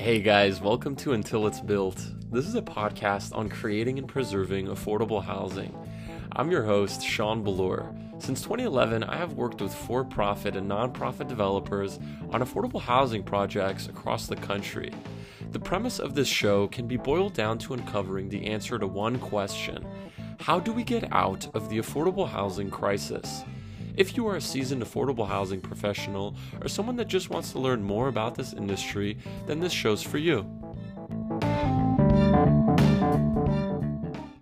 Hey guys, welcome to Until It's Built. This is a podcast on creating and preserving affordable housing. I'm your host, Sean Ballure. Since 2011, I have worked with for profit and nonprofit developers on affordable housing projects across the country. The premise of this show can be boiled down to uncovering the answer to one question How do we get out of the affordable housing crisis? If you are a seasoned affordable housing professional or someone that just wants to learn more about this industry, then this show's for you.